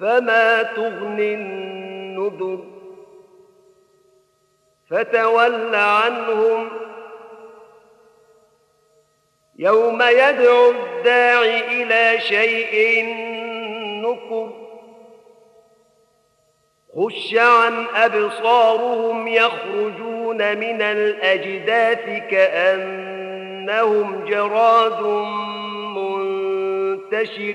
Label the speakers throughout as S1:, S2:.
S1: فما تغني النذر فتول عنهم يوم يدعو الداعي إلى شيء نكر خش عن أبصارهم يخرجون من الأجداث كأنهم جراد منتشر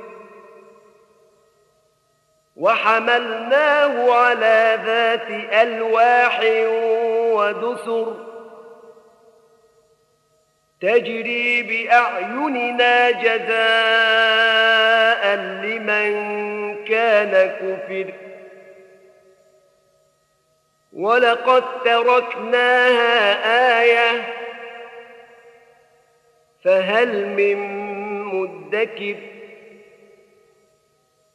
S1: وحملناه على ذات ألواح ودسر تجري بأعيننا جزاء لمن كان كفر. ولقد تركناها آية فهل من مدكر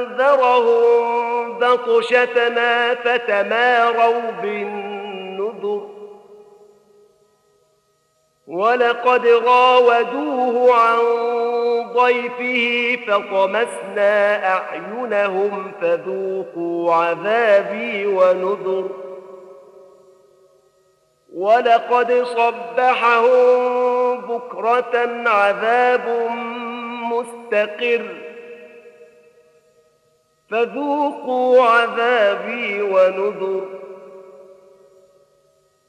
S1: أنذرهم بطشتنا فتماروا بالنذر. ولقد راودوه عن ضيفه فطمسنا أعينهم فذوقوا عذابي ونذر. ولقد صبحهم بكرة عذاب مستقر. فذوقوا عذابي ونذر.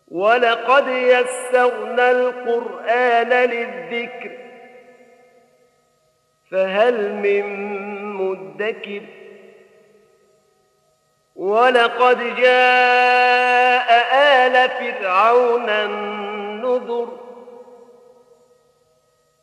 S1: ولقد يسرنا القرآن للذكر فهل من مدكر؟ ولقد جاء آل فرعون النذر.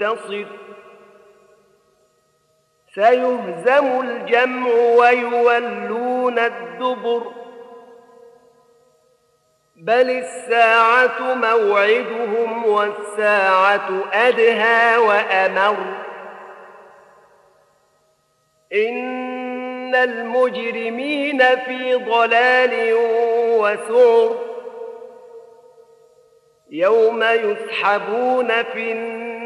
S1: منتصر سيهزم الجمع ويولون الدبر. بل الساعة موعدهم والساعة أدهى وأمر. إن المجرمين في ضلال وسعر. يوم يسحبون في النار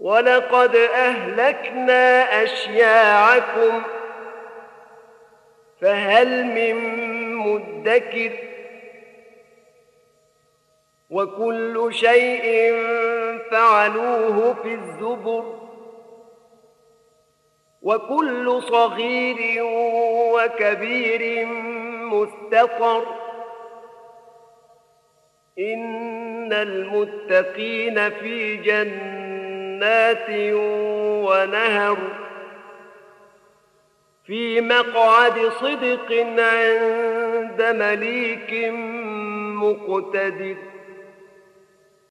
S1: ولقد أهلكنا أشياعكم فهل من مدكر وكل شيء فعلوه في الزبر وكل صغير وكبير مستقر إن المتقين في جنات ونهر في مقعد صدق عند مليك مقتدر.